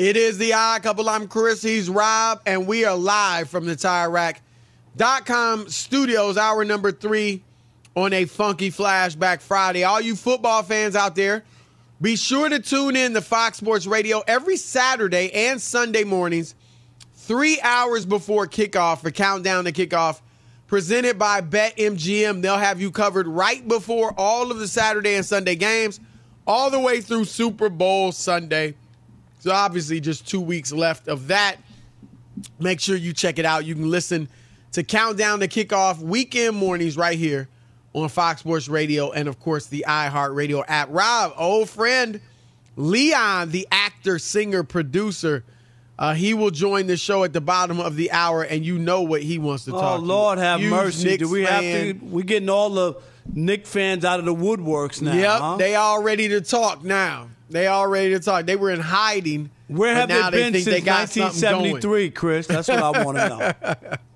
It is the odd couple. I'm Chris. He's Rob, and we are live from the TireRack.com studios, hour number three on a funky flashback Friday. All you football fans out there, be sure to tune in to Fox Sports Radio every Saturday and Sunday mornings, three hours before kickoff for Countdown to Kickoff, presented by BetMGM. They'll have you covered right before all of the Saturday and Sunday games, all the way through Super Bowl Sunday. So obviously, just two weeks left of that. Make sure you check it out. You can listen to Countdown to Kickoff weekend mornings right here on Fox Sports Radio and, of course, the iHeartRadio app. Rob, old friend Leon, the actor, singer, producer, uh, he will join the show at the bottom of the hour, and you know what he wants to Oh talk. Oh Lord, to. have mercy! Knicks Do we have to? We're getting all the Knick fans out of the woodworks now. Yep, huh? they all ready to talk now. They all ready to talk. They were in hiding. Where have they been since they got 1973, Chris? That's what I want to know.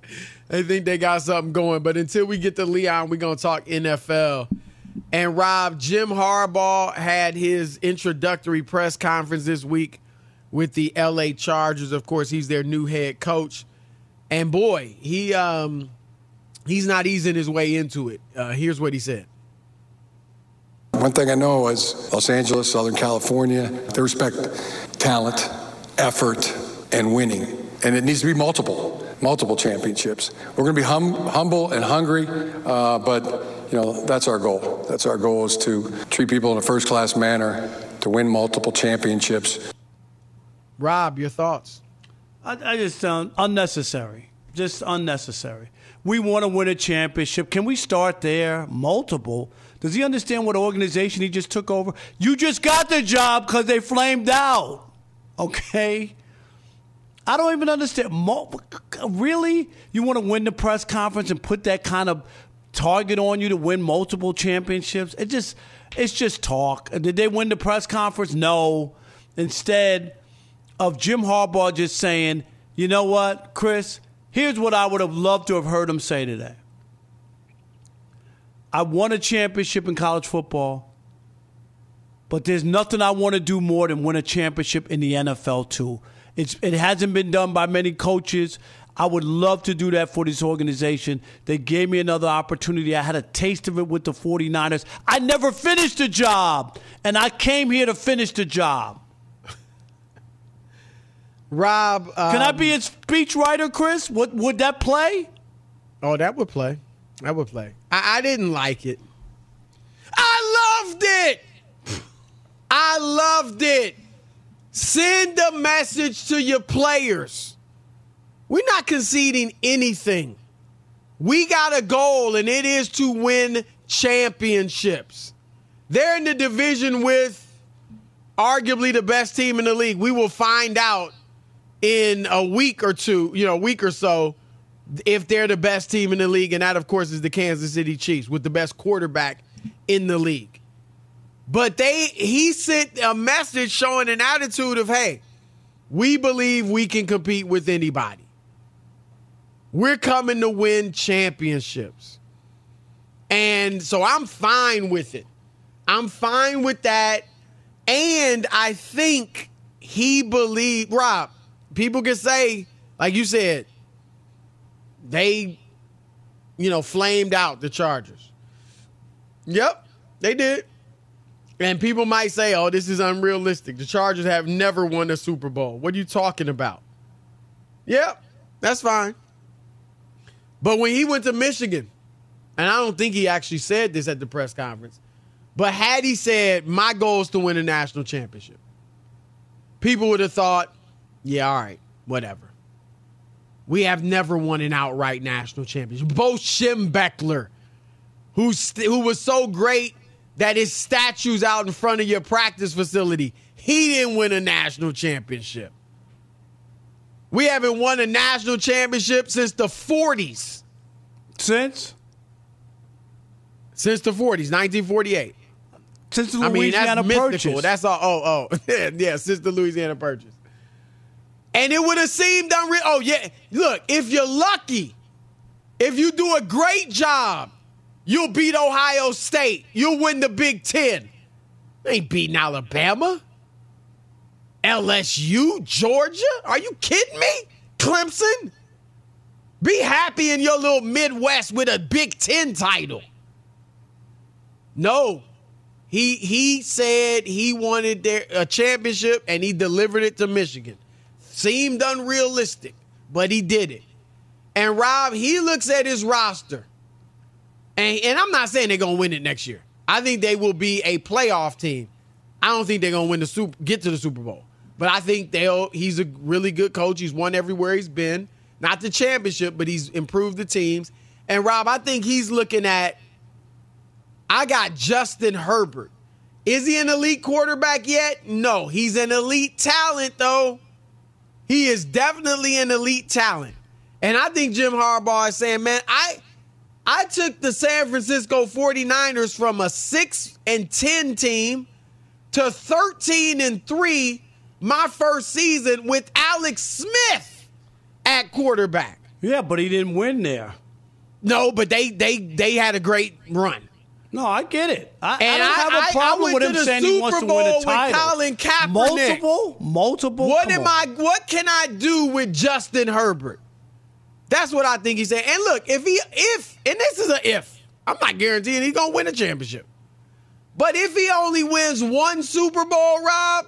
They think they got something going. But until we get to Leon, we're going to talk NFL. And Rob, Jim Harbaugh had his introductory press conference this week with the LA Chargers. Of course, he's their new head coach. And boy, he um he's not easing his way into it. Uh, here's what he said. One thing I know is Los Angeles, Southern California, they respect talent, effort, and winning. And it needs to be multiple, multiple championships. We're going to be hum- humble and hungry, uh, but you know that's our goal. That's our goal is to treat people in a first-class manner, to win multiple championships. Rob, your thoughts? I, I just found unnecessary. Just unnecessary. We want to win a championship. Can we start there? Multiple. Does he understand what organization he just took over? You just got the job because they flamed out. Okay? I don't even understand. Really? You want to win the press conference and put that kind of target on you to win multiple championships? It just it's just talk. Did they win the press conference? No. Instead of Jim Harbaugh just saying, "You know what, Chris? Here's what I would have loved to have heard him say today. I won a championship in college football, but there's nothing I want to do more than win a championship in the NFL too. It's it hasn't been done by many coaches. I would love to do that for this organization. They gave me another opportunity. I had a taste of it with the 49ers. I never finished the job, and I came here to finish the job. Rob, um, Can I be a speechwriter, Chris? Would would that play? Oh, that would play. That would play. I, I didn't like it. I loved it. I loved it. Send a message to your players. We're not conceding anything. We got a goal, and it is to win championships. They're in the division with arguably the best team in the league. We will find out in a week or two, you know, a week or so, if they're the best team in the league. And that, of course, is the Kansas City Chiefs with the best quarterback in the league. But they he sent a message showing an attitude of, hey, we believe we can compete with anybody. We're coming to win championships. And so I'm fine with it. I'm fine with that. And I think he believed, Rob, people can say, like you said, they, you know, flamed out the Chargers. Yep, they did. And people might say, oh, this is unrealistic. The Chargers have never won a Super Bowl. What are you talking about? Yep, that's fine. But when he went to Michigan, and I don't think he actually said this at the press conference, but had he said, my goal is to win a national championship, people would have thought, yeah, all right, whatever. We have never won an outright national championship. Bo Schembechler, who's, who was so great that his statue's out in front of your practice facility, he didn't win a national championship. We haven't won a national championship since the 40s. Since? Since the 40s, 1948. Since the I mean, Louisiana that's mystical. Purchase. That's all. Oh, oh, yeah, since the Louisiana Purchase. And it would have seemed unreal. Oh, yeah. Look, if you're lucky, if you do a great job, you'll beat Ohio State. You'll win the Big Ten. You ain't beating Alabama. LSU, Georgia? Are you kidding me? Clemson? Be happy in your little Midwest with a Big Ten title. No, he he said he wanted their a championship and he delivered it to Michigan. Seemed unrealistic, but he did it. And Rob, he looks at his roster. And, and I'm not saying they're gonna win it next year. I think they will be a playoff team. I don't think they're gonna win the super get to the Super Bowl. But I think they'll he's a really good coach. He's won everywhere he's been. Not the championship, but he's improved the teams. And Rob, I think he's looking at I got Justin Herbert. Is he an elite quarterback yet? No. He's an elite talent, though. He is definitely an elite talent. And I think Jim Harbaugh is saying, man, I I took the San Francisco 49ers from a 6 and 10 team to 13 and 3 my first season with Alex Smith at quarterback. yeah, but he didn't win there. No, but they they they had a great run. No, I get it. I, I don't I- have a problem with him the saying he wants Super to win Bowl a with title. Colin Kaepernick. Multiple, multiple. What am on. I? What can I do with Justin Herbert? That's what I think he said. And look, if he if and this is a if, I'm not guaranteeing he's gonna win a championship. But if he only wins one Super Bowl, Rob,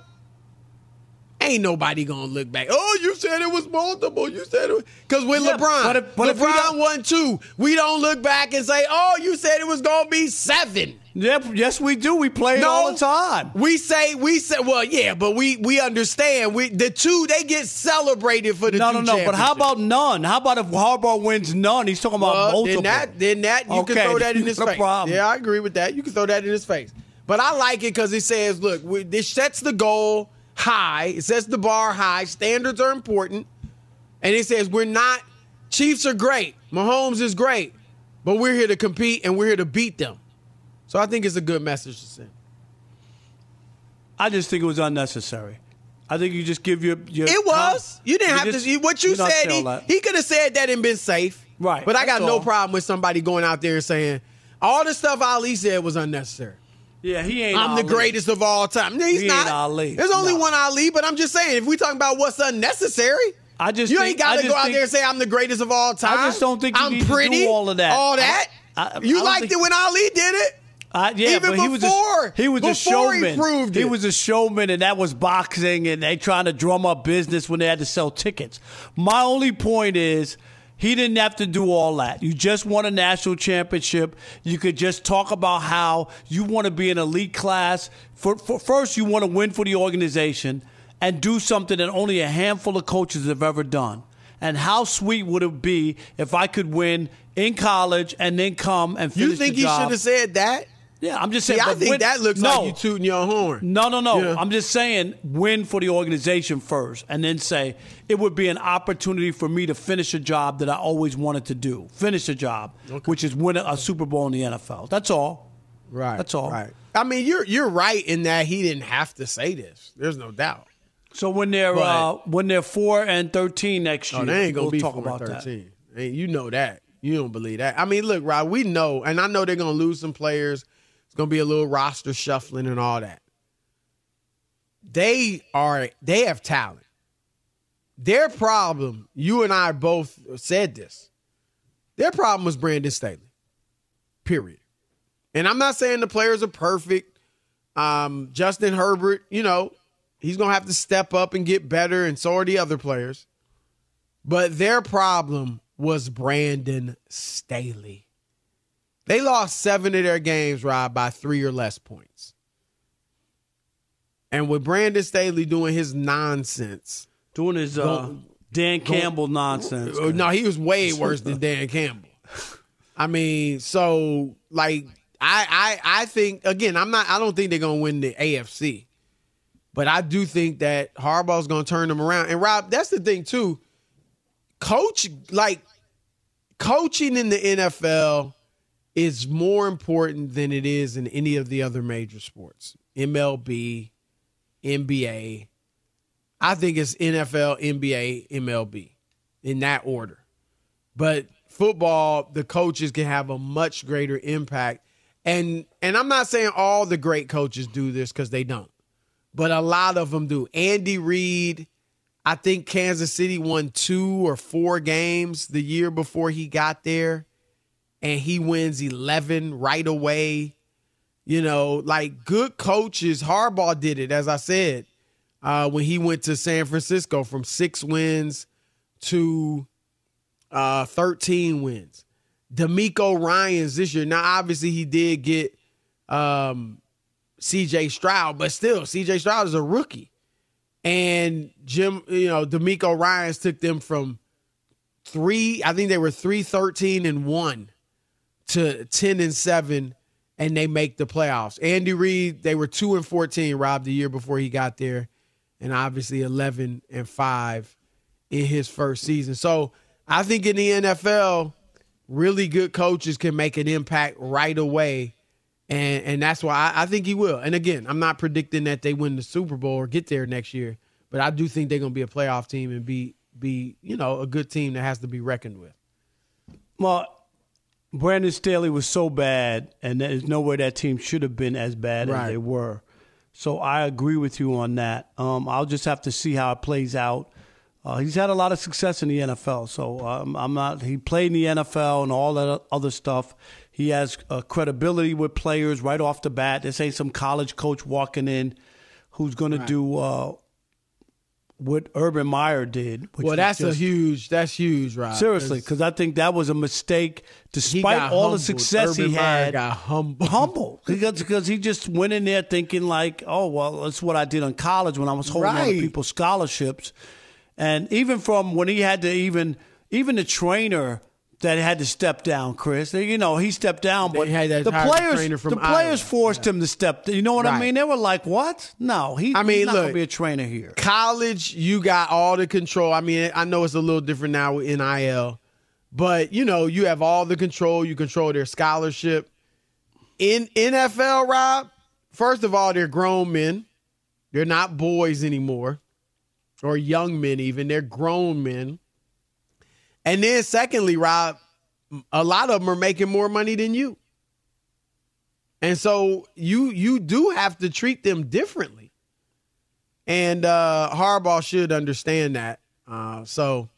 ain't nobody gonna look back. Oh, you said it was multiple. You said it because with Yeah, LeBron, but if- but LeBron won two. We don't look back and say, oh, you said it was gonna be seven. Yep, yes, we do. We play it all the time. We say we say well, yeah, but we we understand. We the two they get celebrated for the No, two no, no. But how about none? How about if Harbaugh wins none? He's talking about Well, multiple. Then that, then that you Okay, can throw that in his no face. problem. Yeah, I agree with that. You can throw that in his face. But I like it because it says, look, we, this sets the goal high. It sets the bar high. Standards are important. And it says we're not. Chiefs are great. Mahomes is great, but we're here to compete and we're here to beat them. So I think it's a good message to send. I just think it was unnecessary. I think you just give your. your It was. You didn't have just- to. What you said, he, that. he could have said that and been safe. Right, But I got that's no problem with somebody going out there and saying all the stuff Ali said was unnecessary. Yeah, he ain't. I'm the greatest of all time. No, he's He not. Ali. There's only No. one Ali, but I'm just saying, if we talking about what's unnecessary, I just you think- ain't got to go out think- there and say I'm the greatest of all time. I just don't think you I'm need to do pretty. all of that. All that. I- I- I you don't liked think- it when Ali did it. Uh, yeah, Even but he was before- a, he was a before he proved it. was a showman, and that was boxing, and they trying to drum up business when they had to sell tickets. My only point is. He didn't have to do all that. You just won a national championship. You could just talk about how you want to be an elite class. For, for first, you want to win for the organization, and do something that only a handful of coaches have ever done. And how sweet would it be if I could win in college and then come and finish You think he should have said that? Yeah, I'm just See, saying. I think win- that looks no, like you tooting your horn. No, no, no. Yeah. I'm just saying win for the organization first and then say it would be an opportunity for me to finish a job that I always wanted to do. Finish a job, which is win a, Super Bowl in the NFL. That's all. Right. That's all. Right. I mean, you're you're right in that he didn't have to say this. There's no doubt. So when they're But- uh, when they're 4 and 13 next year, Oh, they ain't gonna we'll be talk four about and that. thirteen. Hey, you know that. You don't believe that. I mean, look, Rob, we know, and I know they're gonna lose some players. It's gonna be a little roster shuffling and all that. They are they have talent. Their problem, you and I both said this. Their problem was Brandon Staley. Period. And I'm not saying the players are perfect. Um, Justin Herbert, you know, he's gonna have to step up and get better, and so are the other players. But their problem was Brandon Staley. They lost seven of their games, Rob, by three or less points. And with Brandon Staley doing his nonsense, Doing his uh, Dan Campbell nonsense. no, he was way worse than Dan Campbell. I mean, so like I I I think again, I'm not I don't think they're gonna win the AFC. But I do think that Harbaugh's gonna turn them around. And Rob, that's the thing too. Coach like coaching in the NFL is more important than it is in any of the other major sports. MLB, NBA. I think it's NFL, NBA, MLB in that order. But football, the coaches can have a much greater impact. And and I'm not saying all the great coaches do this because they don't, but a lot of them do. Andy Reid, I think Kansas City won two or four games the year before he got there, and he wins 11 right away. You know, like good coaches, Harbaugh did it, as I said, uh, when he went to San Francisco from six wins to uh, 13 wins. DeMeco Ryans this year. Now, obviously, he did get um, CJ Stroud, but still, CJ Stroud is a rookie. And Jim, you know, DeMeco Ryans took them from three, I think they were 3 13 and 1 to 10 and 7, and they make the playoffs. Andy Reid, they were 2 and 14, Rob, the year before he got there, and obviously 11 and 5 in his first season. So I think in the NFL, really good coaches can make an impact right away. And and that's why I, I think he will. And again, I'm not predicting that they win the Super Bowl or get there next year, but I do think they're gonna be a playoff team and be be, you know, a good team that has to be reckoned with. Well, Brandon Staley was so bad, and there's no way that team should have been as bad Right. as they were. So I agree with you on that. Um, I'll just have to see how it plays out. Uh, he's had a lot of success in the NFL, so um, I'm not. He played in the NFL and all that other stuff. He has uh, credibility with players right off the bat. This ain't some college coach walking in who's going to do uh, what Urban Meyer did. Which Well, that's a huge that's huge, Rob. Seriously, because I think that was a mistake. Despite all humbled. the success Urban he Meyer had, got humbled. humble because he just went in there thinking like, oh well, that's what I did in college when I was holding on Right. to people's scholarships, and even from when he had to even even the trainer that had to step down, Chris. You know, he stepped down, but the players, from the players forced him to step. You know what I mean? They were like, what? No, he, I mean, he's not look, gonna be a trainer here. college, you got all the control. I mean, I know it's a little different now with NIL, but you know, you have all the control. You control their scholarship. In NFL, Rob, first of all, they're grown men. They're not boys anymore, or young men even. They're grown men. And then, secondly, Rob, a lot of them are making more money than you. And so you you do have to treat them differently. And uh Harbaugh should understand that. Uh so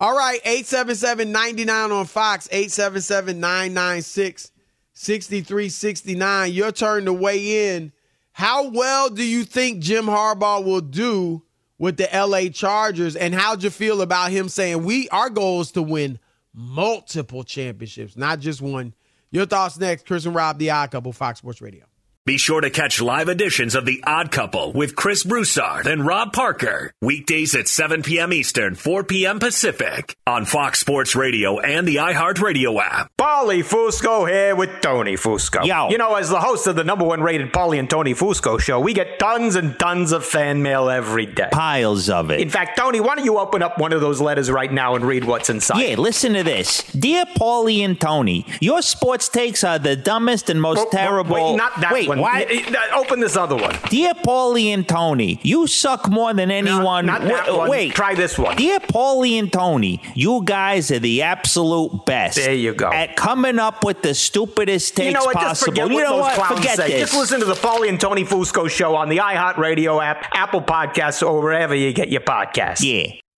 all right, 877-99 on Fox, 877-996-6369. Your turn to weigh in. How well do you think Jim Harbaugh will do with the LA Chargers? And how'd you feel about him saying we our goal is to win multiple championships, not just one? Your thoughts next. Chris and Rob, the Odd Couple, Fox Sports Radio. Be sure to catch live editions of The Odd Couple with Chris Broussard and Rob Parker. Weekdays at 7 p.m. Eastern, 4 p.m. Pacific on Fox Sports Radio and the iHeartRadio app. Paulie Fusco here with Tony Fusco. Yo. You know, as the host of the number one rated Paulie and Tony Fusco show, we get tons and tons of fan mail every day. Piles of it. In fact, Tony, why don't you open up one of those letters right now and read what's inside? Yeah, listen to this. Dear Paulie and Tony, your sports takes are the dumbest and most Oh, oh, terrible. Wait, not that Wait, one. what? Y- y- Open this other one. Dear Paulie and Tony, you suck more than anyone. not that one. Wait, Try this one. Dear Paulie and Tony, you guys are the absolute best. There you go. At coming up with the stupidest takes you know what? Just possible. forget you know what? Forget say. this. Just listen to the Paulie and Tony Fusco show on the iHeartRadio app, Apple Podcasts, or wherever you get your podcasts. Yeah.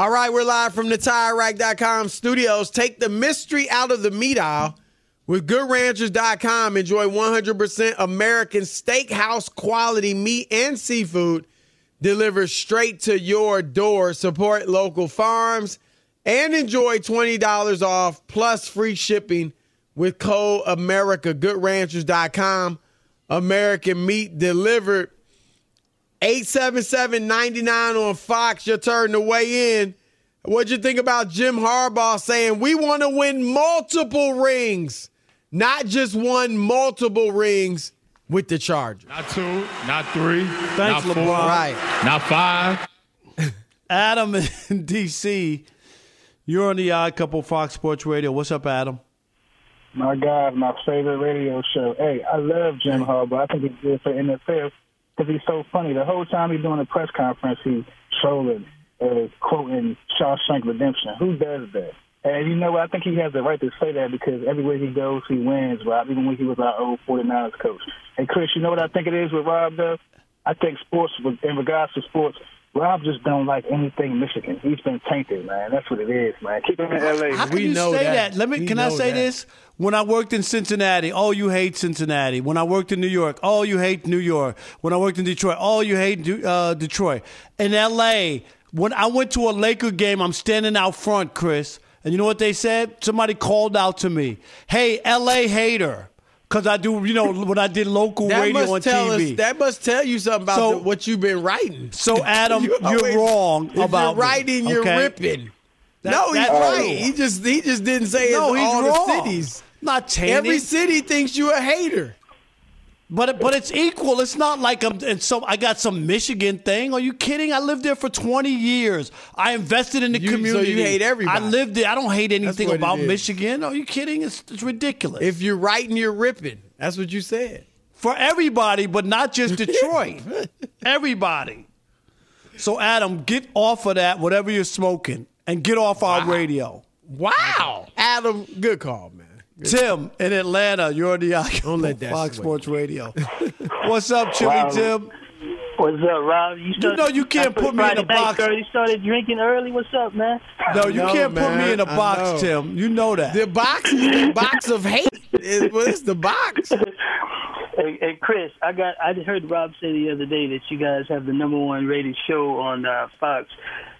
All right, we're live from the TireRack.com studios. Take the mystery out of the meat aisle with GoodRanchers.com. Enjoy 100% American steakhouse quality meat and seafood delivered straight to your door. Support local farms and enjoy $20 off plus free shipping with code America. GoodRanchers.com. American meat delivered 877-99 on Fox. Your turn to weigh in. What'd you think about Jim Harbaugh saying we want to win multiple rings, not just one, multiple rings with the Chargers? Not two, not three, Thanks, not four, LeBron. Right. not five. Adam in D.C., you're on the Odd Couple Fox Sports Radio. What's up, Adam? My God, my favorite radio show. Hey, I love Jim Harbaugh. I think he's good for NFL because he's so funny. The whole time he's doing a press conference, he's trolling, uh, quoting Shawshank Redemption. Who does that? And you know what? I think he has the right to say that because everywhere he goes, he wins, Rob, even when he was our old 49ers coach. And Chris, you know what I think it is with Rob, though? I think sports, in regards to sports, Rob just don't like anything Michigan. He's been tainted, man. That's what it is, man. Keep him in L.A. How can you say that. Let me. We can I say that. this? When I worked in Cincinnati, oh, you hate Cincinnati. When I worked in New York, oh, you hate New York. When I worked in Detroit, oh, you hate uh, Detroit. In L.A., when I went to a Laker game, I'm standing out front, Chris, and you know what they said? Somebody called out to me, "Hey, L.A. hater." Because I do, you know, when I did local That radio must on tell TV. us. That must tell you something about So- the, what you've been writing. So, Adam, You you're always- wrong if about you're me, writing. You're okay? ripping. That- no, he's right. true. He just he just didn't say No, all wrong. the cities. Not. Every city thinks you're a hater. But but it's equal. It's not like I'm. And so I got some Michigan thing. Are you kidding? I lived there for 20 years. I invested in the You- so you community. hate everybody. I lived there. I don't hate anything about. Michigan. Are you kidding? It's, it's ridiculous. If you're writing, you're ripping. That's what you said. for everybody, but not just Detroit. everybody. So Adam, get off of that. Whatever you're smoking, and get off our radio. Wow, Adam, good call, man. Tim in Atlanta, you're on the Don't let that Fox sway. Sports Radio. What's up, Chili Wow. Tim? What's up, Rob? You, You know you can't put me in Friday a box. sir. You started drinking early. What's up, man? No, you know, can't put me in a I box. Tim. You know that. The box is the box of hate. It, well, it's the box. Hey, hey, Chris, I got. I heard Rob say the other day that you guys have the number one rated show on uh, Fox.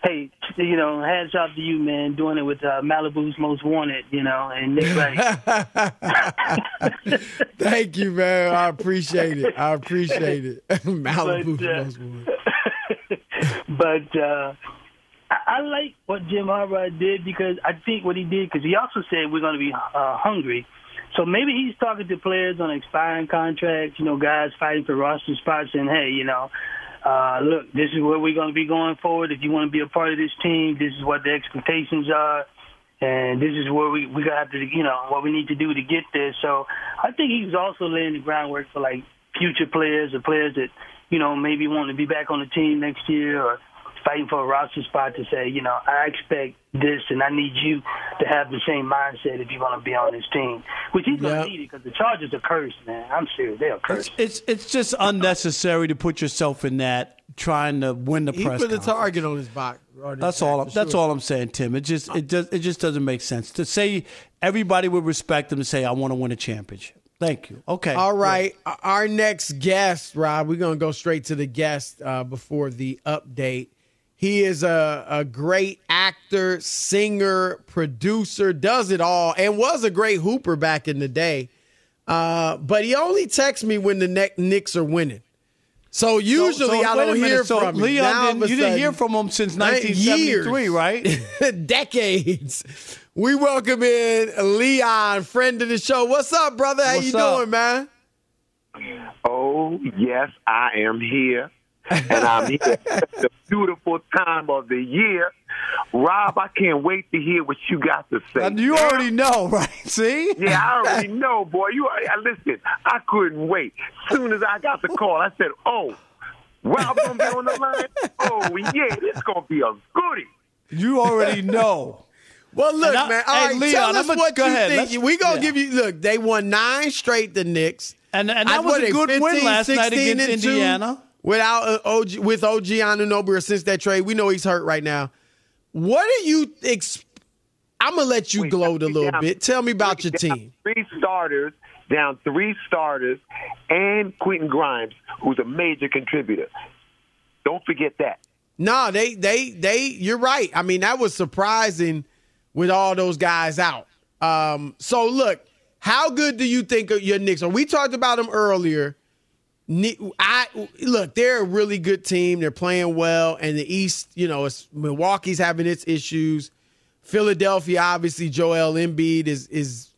Hey, you know, hands off to you, man, doing it with uh, Malibu's Most Wanted, you know, and Nick Wright. Thank you, man. I appreciate it. I appreciate it. Malibu's But, uh, but uh, I, I like what Jim Harbaugh did because I think what he did because he also said we're going to be uh, hungry. So maybe he's talking to players on expiring contracts, you know, guys fighting for roster spots, and hey, you know, uh, look, this is where we're going to be going forward. If you want to be a part of this team, this is what the expectations are, and this is where we we got to, have to, you know, what we need to do to get there. So I think he's also laying the groundwork for like future players or players that you know maybe want to be back on the team next year or fighting for a roster spot to say, you know, I expect this and I need you to have the same mindset if you want to be on this team, which he's going Yep. to need it because the Chargers are cursed, man. I'm serious, they're cursed. It's it's just unnecessary to put yourself in that trying to win the He press. put the target on his box. on his That's all. I'm, for that's sure. all I'm saying, Tim. It just it does it just doesn't make sense to say everybody would respect him and say I want to win a championship. Thank you. Okay. All right. Our next guest, Rob, we're going to go straight to the guest uh, before the update. He is a, a great actor, singer, producer, does it all, and was a great hooper back in the day. Uh, but he only texts me when the ne- Knicks are winning. So usually so I don't minute. hear So from him. Leon Now, didn't- you didn't hear from him since Uh, 1973, years. right? Decades. We welcome in Leon, friend of the show. What's up, brother? How What's you up? doing, man? Oh, yes, I am here. And I'm here at the beautiful time of the year. Rob, I can't wait to hear what you got to say. And you already know, right? See? Yeah, I already know, boy. You already, I- uh, listen. I couldn't wait. Soon as I got the call, I said, "Oh, Rob gonna be on the line. Oh, yeah, this gonna be a goodie." You already know. Well, look, I- man. All hey, right, Leon, tell us I'ma- what go you ahead. think. Let's- we gonna yeah. give you. Look, they won nine straight. The Knicks, and and I- that was what a they, good win 15, last night 16 against and two Indiana. Without uh, OG, with OG Anunoby since that trade, we know he's hurt right now. What are you? Ex- I'm gonna let you gloat a little down- bit. Tell me about your team. Three starters, down three starters, and Quentin Grimes, who's a major contributor. Don't forget that. No, they they they. You're right. I mean, that was surprising with all those guys out. Um, so look, how good do you think your Knicks? are? We talked about them earlier. I look, they're a really good team. They're playing well, and the East, you know, it's, Milwaukee's having its issues. Philadelphia, obviously, Joel Embiid is is,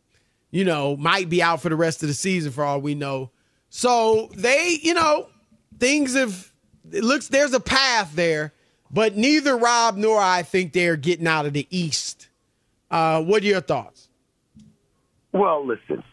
you know, might be out for the rest of the season for all we know. So they, you know, things have it looks there's a path there, but neither Rob nor I think they're getting out of the East. Uh, what are your thoughts? Well, listen,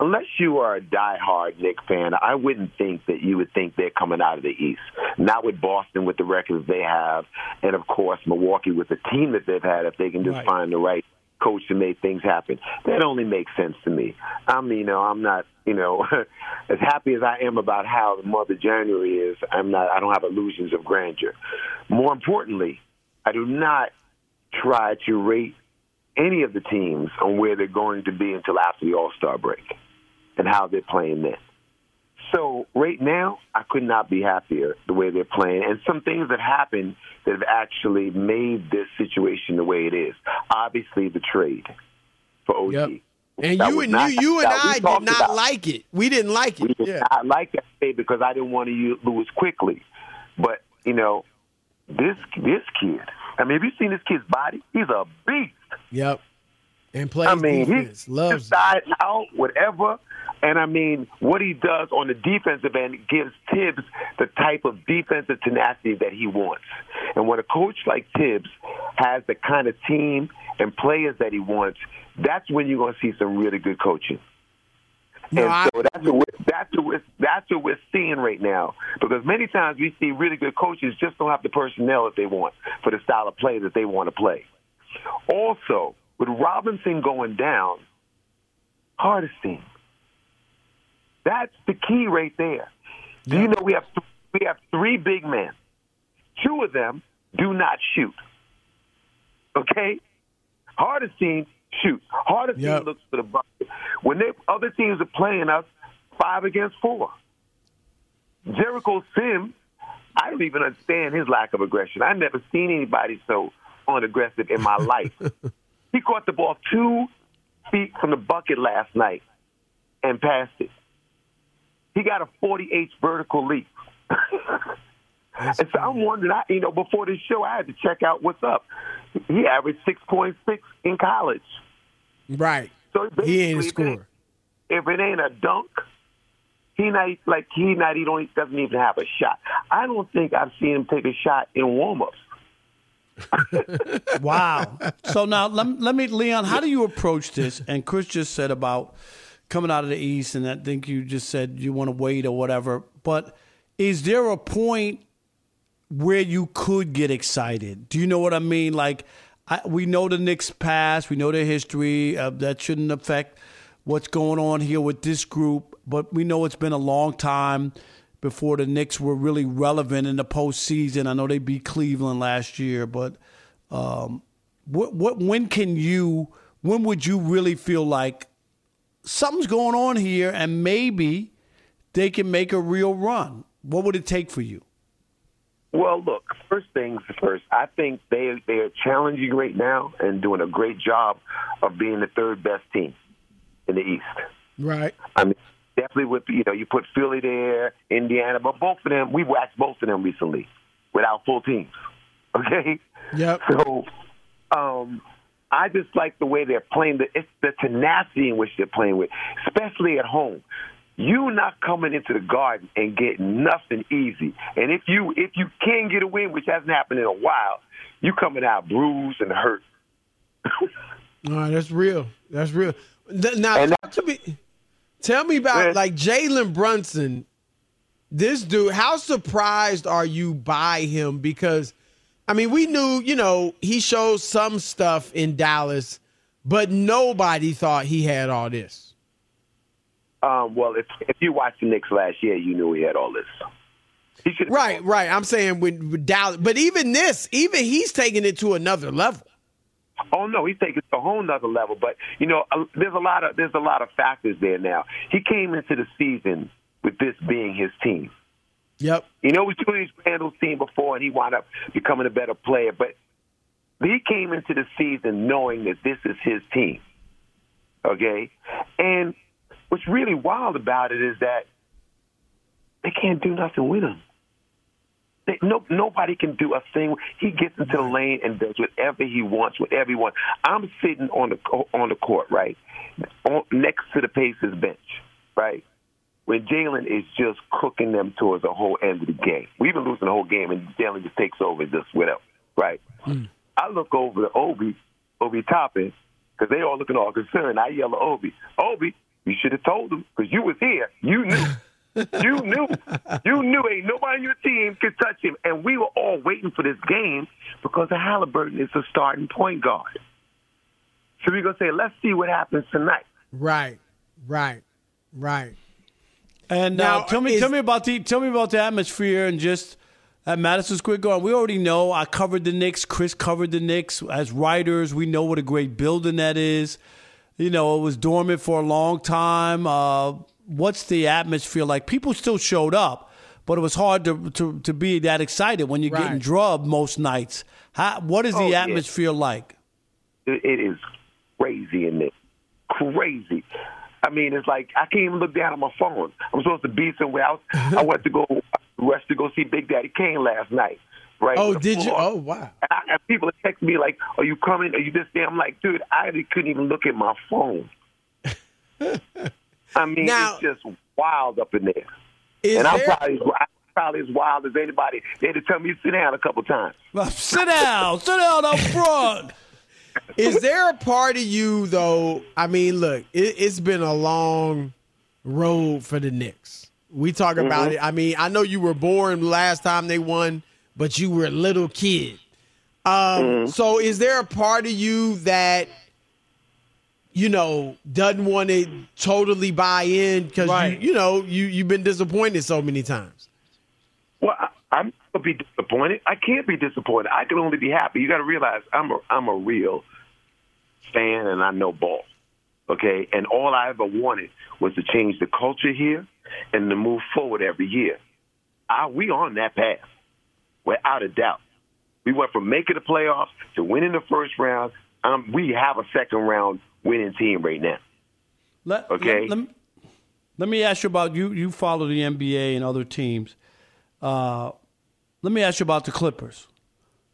unless you are a diehard Knick fan, I wouldn't think that you would think they're coming out of the East. Not with Boston with the records they have, and of course Milwaukee with the team that they've had. If they can just Right. find the right coach to make things happen, that only makes sense to me. I mean, you know, I'm not, you know, as happy as I am about how the month of January is. I'm not. I don't have illusions of grandeur. More importantly, I do not try to rate any of the teams on where they're going to be until after the All Star break and how they're playing then. So right now, I could not be happier the way they're playing, and some things have happened that have actually made this situation the way it is. Obviously, the trade for OG. And That you and not- you, you and I did not about. like it. We didn't like it. We did yeah. not like that trade because I didn't want to lose Quickley. But you know, this this kid. I mean, have you seen this kid's body? He's a beast. Yep. And plays I mean, defense. he Loves side out, whatever. And I mean, what he does on the defensive end gives Thibs the type of defensive tenacity that he wants. And when a coach like Thibs has the kind of team and players that he wants, that's when you're going to see some really good coaching. No, and I- so that's what we're, that's what we're, that's what we're seeing right now. Because many times we see really good coaches just don't have the personnel that they want for the style of play that they want to play. Also, with Robinson going down, Hartenstein. That's the key right there. Do you know we have we have three big men. Two of them do not shoot. Okay, Hartenstein shoots. Hartenstein looks for the bucket. When they other teams are playing us five against four. Jericho Sims, I don't even understand his lack of aggression. I've never seen anybody so unaggressive in my life. He caught the ball two feet from the bucket last night and passed it. He got a 48 vertical leap. and so I'm wondering, I, you know, before this show, I had to check out what's up. He averaged 6.6 in college. Right. So he ain't a scorer. If it ain't a dunk, he not like he not he don't doesn't even have a shot. I don't think I've seen him take a shot in warm-ups. wow. So now let, let me, Leon, how do you approach this? And Chris just said about coming out of the East, and I think you just said you want to wait or whatever. But is there a point where you could get excited? Do you know what I mean? Like, I, we know the Knicks past, we know their history. Uh, that shouldn't affect what's going on here with this group, but we know it's been a long time before the Knicks were really relevant in the postseason. I know they beat Cleveland last year, but um, what, what, when can you, when would you really feel like something's going on here and maybe they can make a real run? What would it take for you? Well, look, first things first, I think they they are challenging right now and doing a great job of being the third best team in the East. Right. I mean, definitely with you know you put Philly there, Indiana, but both of them we waxed both of them recently without full teams. Okay. Yep. So, um, I just like the way they're playing. The it's the tenacity in which they're playing with, especially at home. You not coming into the garden and getting nothing easy. And if you if you can get a win, which hasn't happened in a while, you coming out bruised and hurt. All right, that's real. That's real. Now, talk to me. Tell me about like Jalen Brunson. This dude, how surprised are you by him? Because, I mean, we knew, you know, he showed some stuff in Dallas, but nobody thought he had all this. Um, well, if if you watched the Knicks last year, you knew he had all this. He Right, right. I'm saying with, with Dallas, but even this, even he's taking it to another level. Oh no, he's taking to a whole nother level. But you know, there's a lot of there's a lot of factors there now. He came into the season with this being his team. Yep. You know, it was Julius Randle's team before, and he wound up becoming a better player. But he came into the season knowing that this is his team. Okay, and what's really wild about it is that they can't do nothing with him. They, no, nobody can do a thing. He gets into the lane and does whatever he wants, whatever he wants. I'm sitting on the on the court, right, on, next to the Pacers bench, right, when Jalen is just cooking them towards the whole end of the game. We've been losing the whole game, and Jalen just takes over and just whatever, right. Hmm. I look over to Obi, Obi Toppin, because they all looking all concerned. I yell at Obi, Obi, you should have told him because you was here. You knew. you knew. You knew ain't nobody on your team could touch him. And we were all waiting for this game because Halliburton is the starting point guard. So we're going to say, let's see what happens tonight. Right, right, right. And Now, now, tell me, is- tell me about the tell me about the atmosphere and just at Madison Square Garden. We already know. I covered the Knicks. Chris covered the Knicks as writers. We know what a great building that is. You know, it was dormant for a long time. Uh, what's the atmosphere like? People still showed up, but it was hard to to, to be that excited when you're getting Right. drubbed most nights. How, what is Oh, the yeah. atmosphere like? It, is crazy in there. Crazy. I mean, it's like I can't even look down at my phone. I'm supposed to be somewhere else. I went to go rush to go see Big Daddy Kane last night. Right? Oh, did you? Oh, wow. And, I, and people text me like, "Are you coming? Are you this there?" I'm like, "Dude, I couldn't even look at my phone." I mean, Now- it's just wild up in there. and I'm there- probably I'm probably as wild as anybody. They had to tell me to sit down a couple times. Sit down, sit down up front. Is there a part of you though? I mean, look, it, it's been a long road for the Knicks. We talk about Mhm. it. I mean, I know you were born last time they won, but you were a little kid. Um, So, is there a part of you that you know, doesn't want to totally buy in because Right. you, you know you you've been disappointed so many times. Well, I, I'm gonna be disappointed. I can't be disappointed. I can only be happy. You got to realize I'm a I'm a real fan, and I know ball. Okay, and all I ever wanted was to change the culture here and to move forward every year. I, we on that path, without a doubt. We went from making the playoffs to winning the first round. Um, we have a second round winning team right now. Let, Okay. Let, let, me- let me ask you about you. You follow the NBA and other teams. Uh, let me ask you about the Clippers.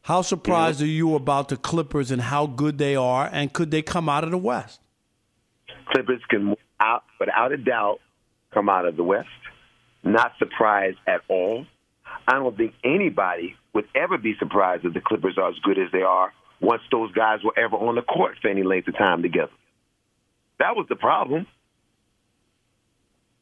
How surprised are you about the Clippers and how good they are, and could they come out of the West? Clippers can, out, without a doubt, come out of the West. Not surprised at all. I don't think anybody would ever be surprised if the Clippers are as good as they are once those guys were ever on the court for any length of time together. That was the problem.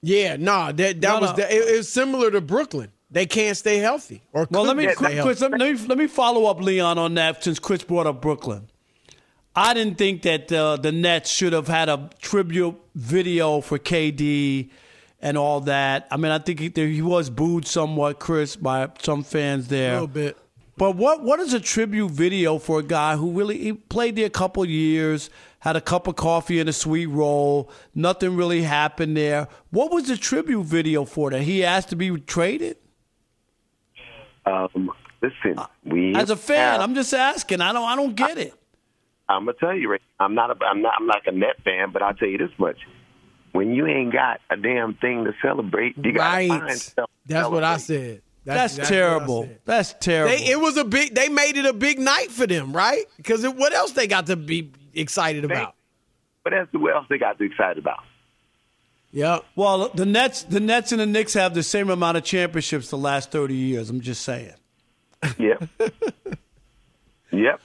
Yeah, nah, that that No, was no. the, it, it's similar to Brooklyn. They can't stay healthy. Or Well, let me, couldn't stay Chris, healthy. let me let me follow up, Leon, on that since Chris brought up Brooklyn. I didn't think that uh, the Nets should have had a tribute video for KD and all that. I mean, I think he, he was booed somewhat, Chris, by some fans there. A little bit. But what what is a tribute video for a guy who really he played there a couple years, had a cup of coffee and a sweet roll, nothing really happened there. What was the tribute video for that? He asked to be traded? Um, listen, we As a fan, have- I'm just asking. I don't I don't get it. I'm gonna tell you. I'm not. A, I'm not. I'm like a net fan, but I'll tell you this much: when you ain't got a damn thing to celebrate, you gotta find Right. stuff. to That's what I said. That's, what I terrible. That's terrible. They, it was a big. They made it a big night for them, right? Because what else they got to be excited about? But that's what else they got to be excited about. Yeah. Well, the Nets, the Nets and the Knicks have the same amount of championships the last 30 years. I'm just saying. Yep. yep.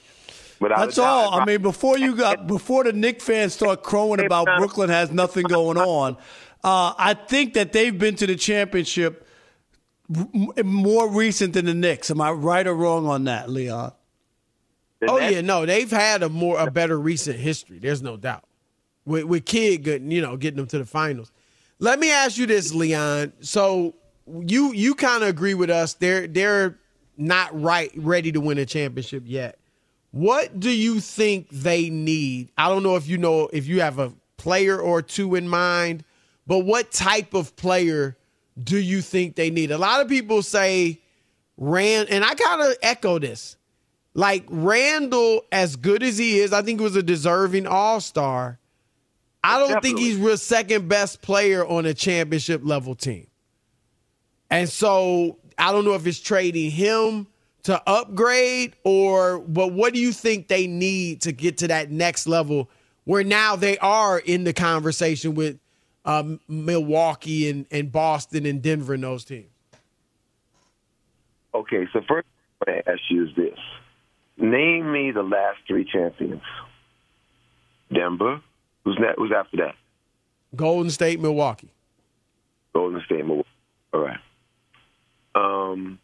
Without That's doubt. all. I mean, before you got before the Knicks fans start crowing about Brooklyn has nothing going on, uh, I think that they've been to the championship m- more recent than the Knicks. Am I right or wrong on that, Leon? Oh yeah, no, they've had a more a better recent history. There's no doubt. With with Kidd getting you know getting them to the finals. Let me ask you this, Leon. So you you kind of agree with us? They're they're not right ready to win a championship yet. What do you think they need? I don't know if you know if you have a player or two in mind, but what type of player do you think they need? A lot of people say Rand, and I kind of echo this. Like Randle, as good as he is, I think he was a deserving All Star. I don't think he's real second best player on a championship level team. And so I don't know if it's trading him to upgrade or but what do you think they need to get to that next level where now they are in the conversation with um, Milwaukee and, and Boston and Denver and those teams? Okay, so first I want to ask you is this: Name me the last three champions. Denver. Who's that? Who's after that? Golden State, Milwaukee. Golden State. Milwaukee. All right. Um,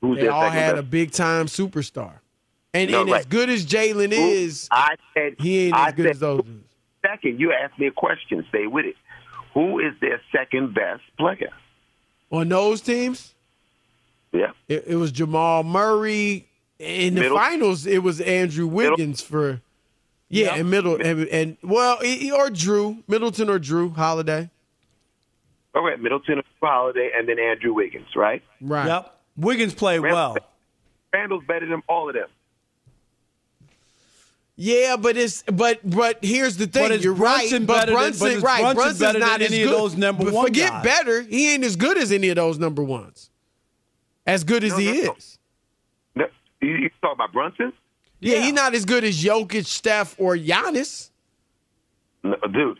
who's They all had best? a big time superstar. And, No, and as good as Jalen is, I said he ain't I as good said, as those dudes. Second, you asked me a question. Stay with it. Who is their second best player? On those teams, Yeah. it, it was Jamal Murray. In the Middle- finals, it was Andrew Wiggins for yeah, Yep. and middle and, and well, e- or Drew Middleton or Jrue Holiday. All right, Middleton, Holiday, and then Andrew Wiggins, right? Right. Yep. Wiggins played well. Randle's better than all of them. Yeah, but it's but but here's the thing. But You're Brunson right. But better than- but right? Brunson Brunson's better than not as any of those number But one Forget guys? better. He ain't as good as any of those number ones. As good as No, he no, no. is. No, you, you talking about Brunson? Yeah, he's not as good as Jokic, Steph, or Giannis. No, dude,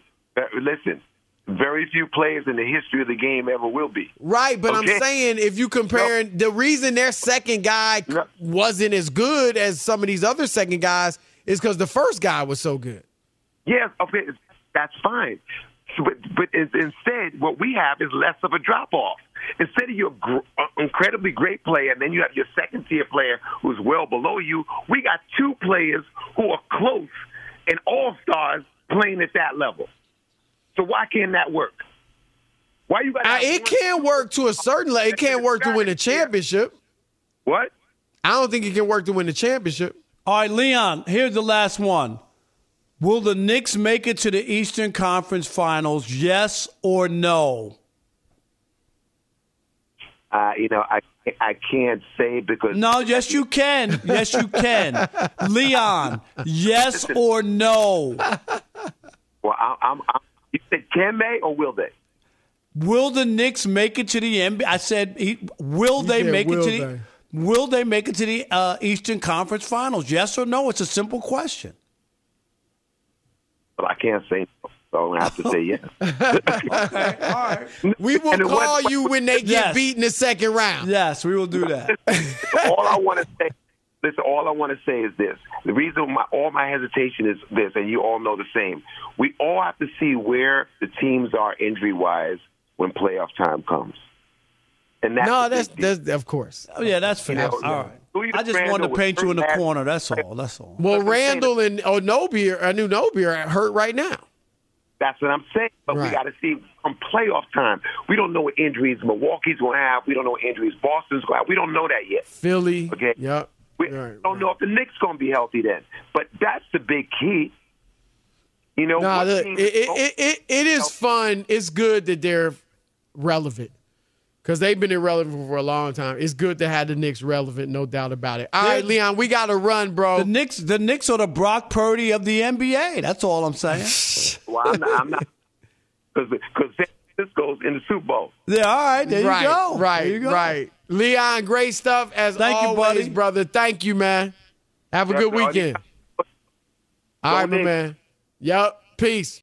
listen. Very few players in the history of the game ever will be. Right, but Okay. I'm saying if you comparing the reason their second guy wasn't as good as some of these other second guys is because the first guy was so good. Yes, okay, that's fine. But, but instead, what we have is less of a drop off. Instead of your gr- uh, incredibly great player, and then you have your second tier player who's well below you, we got two players who are close and all stars playing at that level. So why can't that work? Why you got? Uh, it can work to a certain level. It can't work to win a championship. What? I don't think it can work to win the championship. All right, Leon, here's the last one. Will the Knicks make it to the Eastern Conference Finals, yes or no? Uh, you know, I I can't say because No, yes you can. Yes you can. Leon, yes or no? Well, I, I'm, I'm. You said can they or will they? Will the Knicks make it to the NBA? I said, will they said, make it will to the? Will they make it to the uh, Eastern Conference Finals? Yes or no? It's a simple question. But I can't say. no, So I have to say yes. All right. We will call you when they get Yes. beat in the second round. Yes, we will do that. all I want to say, listen, all I want to say is this. The reason my all my hesitation is this, and you all know the same. We all have to see where the teams are injury wise when playoff time comes. And that's no, that's that's of course. Oh, yeah, that's fair. know, All right. Julius I just Randle wanted to paint you in the hurt corner. That's all. That's all. Well, That's what I'm saying. Randle and Anunoby are, I knew Nobi are hurt right now. That's what I'm saying. But we got to see from playoff time. We don't know what injuries Milwaukee's going to have. We don't know what injuries Boston's going to have. We don't know that yet. Philly. Okay. Yep. We don't know if the Knicks going to be healthy then. But that's the big key. You know, Nah, what look, it, it, it, it, it is fun. It's good that they're relevant because they've been irrelevant for a long time. It's good to have the Knicks relevant, no doubt about it. All right, Leon, we got to run, bro. The Knicks, the Knicks are the Brock Purdy of the NBA. That's all I'm saying. well, I'm not. I'm because San Francisco's in the Super Bowl. yeah, all right. There right, you go. right, you go. right. Leon, great stuff as Thank you, always, buddy. brother. Thank you, man. Have a Yes, good sir. weekend. All right, my man. Yep. Peace.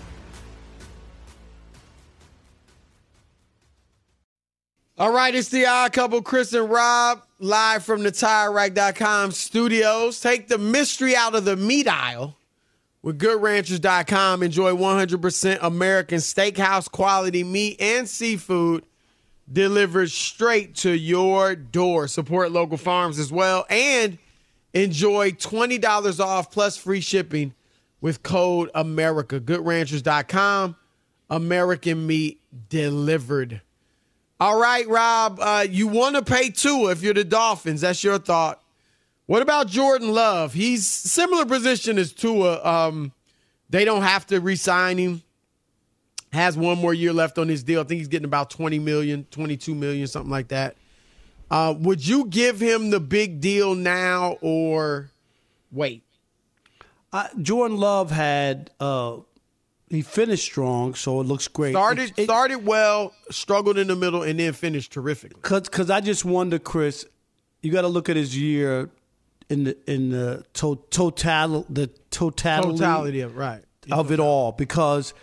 All right, it's the odd couple, Chris and Rob, live from the TireRack.com studios. Take the mystery out of the meat aisle with GoodRanchers.com. Enjoy 100% American steakhouse quality meat and seafood delivered straight to your door. Support local farms as well and enjoy $20 off plus free shipping with code America. GoodRanchers.com. American meat delivered. All right, Rob. Uh, you want to pay Tua if you're the Dolphins. That's your thought. What about Jordan Love? He's similar position as Tua. Um, they don't have to re-sign him. Has one more year left on his deal. I think he's getting about 20 million, 22 million, something like that. Uh, would you give him the big deal now or wait? Uh, Jordan Love had uh, he finished strong, so it looks great. Started started well, struggled in the middle, and then finished terrifically. Cause, cause I just wonder, Chris, you got to look at his year in the in the to, total the totality, Totality of right. of it all because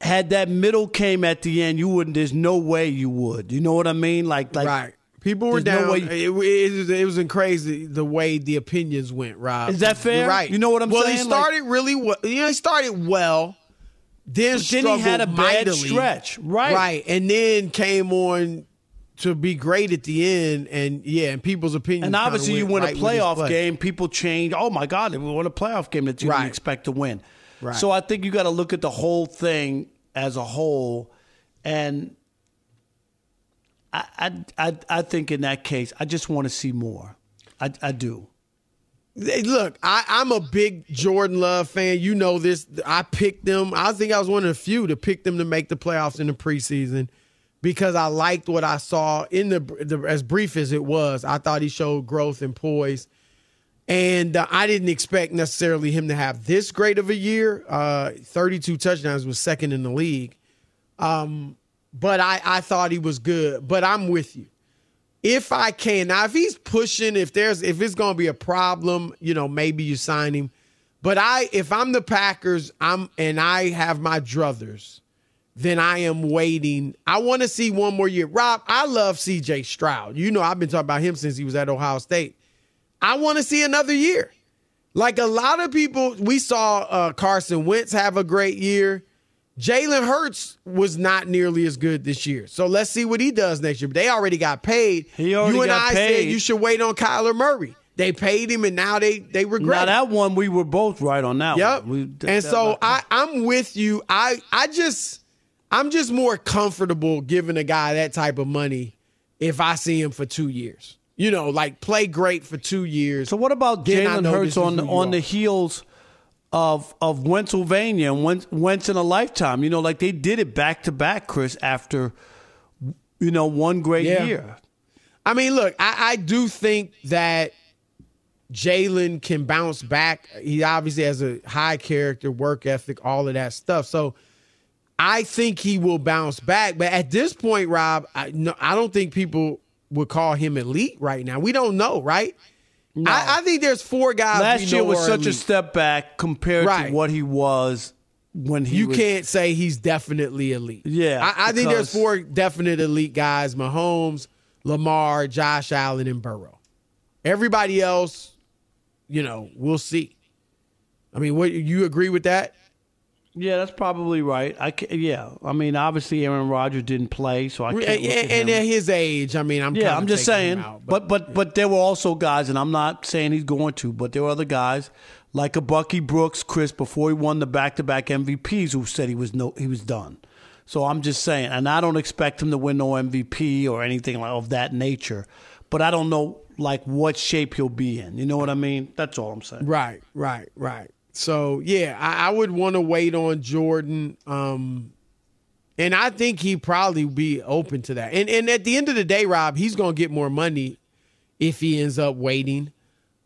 had that middle came at the end, you wouldn't. There's no way you would. You know what I mean? Like, like right. People were down. no way you- it, it, was- it was crazy the way the opinions went, Rob. Is that fair? You're right. You know what I'm well, saying? Well, he Like- started really well. You know, he started well. Then, he had a bad mightily. stretch. Right. Right. And then came on to be great at the end. And yeah, and people's opinions. And obviously, you win a right his playoff game, people change. Oh my God, if we won a playoff game that you Right. didn't expect to win. Right. So I think you got to look at the whole thing as a whole, and I, I, I, I think in that case, I just want to see more. I, I do. Look, I, I'm a big Jordan Love fan. You know this. I picked them. I think I was one of the few to pick them to make the playoffs in the preseason because I liked what I saw in the, the as brief as it was. I thought he showed growth and poise, and uh, I didn't expect necessarily him to have this great of a year. Uh, 32 touchdowns was second in the league, um, but I, I thought he was good. But I'm with you if I can. Now, if he's pushing, if there's if it's gonna be a problem, you know, maybe you sign him. But I if I'm the Packers, I'm and I have my druthers, then I am waiting. I want to see one more year. Rob, I love CJ Stroud. You know, I've been talking about him since he was at Ohio State. I want to see another year. Like a lot of people, we saw uh, Carson Wentz have a great year. Jalen Hurts was not nearly as good this year. So let's see what he does next year. But they already got paid. He already you and got I said you should wait on Kyler Murray. They paid him and now they they regret Now that one, we were both right on that Yep. and so I, I'm with you. I I just I'm just more comfortable giving a guy that type of money if I see him for two years. You know, like play great for two years. So what about Jalen Hurts on on are. the heels of of Pennsylvania and once Wentz in a lifetime? You know, like they did it back to back, Chris, after you know one great Yeah. year. I mean, look, I, I do think that Jalen can bounce back. He obviously has a high character, work ethic, all of that stuff. So I think he will bounce back. But at this point, Rob, I, no, I don't think people would call him elite right now. We don't know, right? I, I think there's four guys. we Last year was such a step back compared Right. to what he was when he you was. can't say he's definitely elite. Yeah, I, I think there's four definite elite guys: Mahomes, Lamar, Josh Allen, and Burrow. Everybody else, you know, we'll see. I mean, what you agree with that? Yeah, that's probably right. I yeah, I mean, obviously Aaron Rodgers didn't play, so I can't. look at and him. at his age, I mean, I'm yeah, I'm just saying. out, but but but there were also guys, and I'm not saying he's going to, but there were other guys like a Bucky Brooks, Chris, before he won the back-to-back MVPs, who said he was no, he was done. So I'm just saying, and I don't expect him to win no MVP or anything of that nature, but I don't know like what shape he'll be in. You know what I mean? That's all I'm saying. Right, right, right. So yeah, I, I would want to wait on Jordan. Um, and I think he probably be open to that. And and at the end of the day, Rob, he's gonna get more money if he ends up waiting.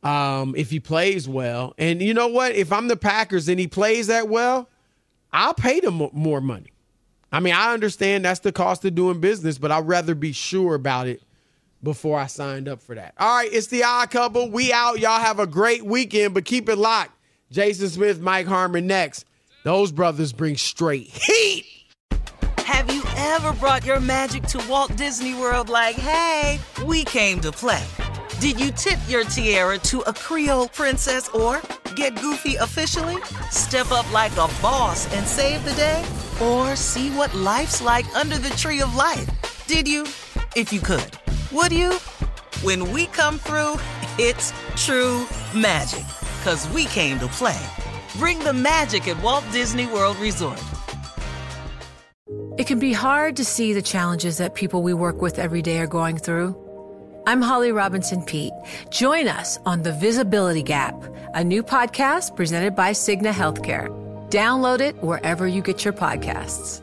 Um, if he plays well. And you know what? If I'm the Packers and he plays that well, I'll pay them more money. I mean, I understand that's the cost of doing business, but I'd rather be sure about it before I signed up for that. All right, it's the odd couple. We out. Y'all have a great weekend, but keep it locked. Jason Smith, Mike Harmon next. Those brothers bring straight heat. Have you ever brought your magic to Walt Disney World like, hey, we came to play? Did you tip your tiara to a Creole princess or get goofy officially? Step up like a boss and save the day? Or see what life's like under the tree of life? Did you? If you could. Would you? When we come through, it's true magic. Cause we came to play. Bring the magic at Walt Disney World Resort. It can be hard to see the challenges that people we work with every day are going through. I'm Holly Robinson Pete. Join us on The Visibility Gap, a new podcast presented by Cigna Healthcare. Download it wherever you get your podcasts.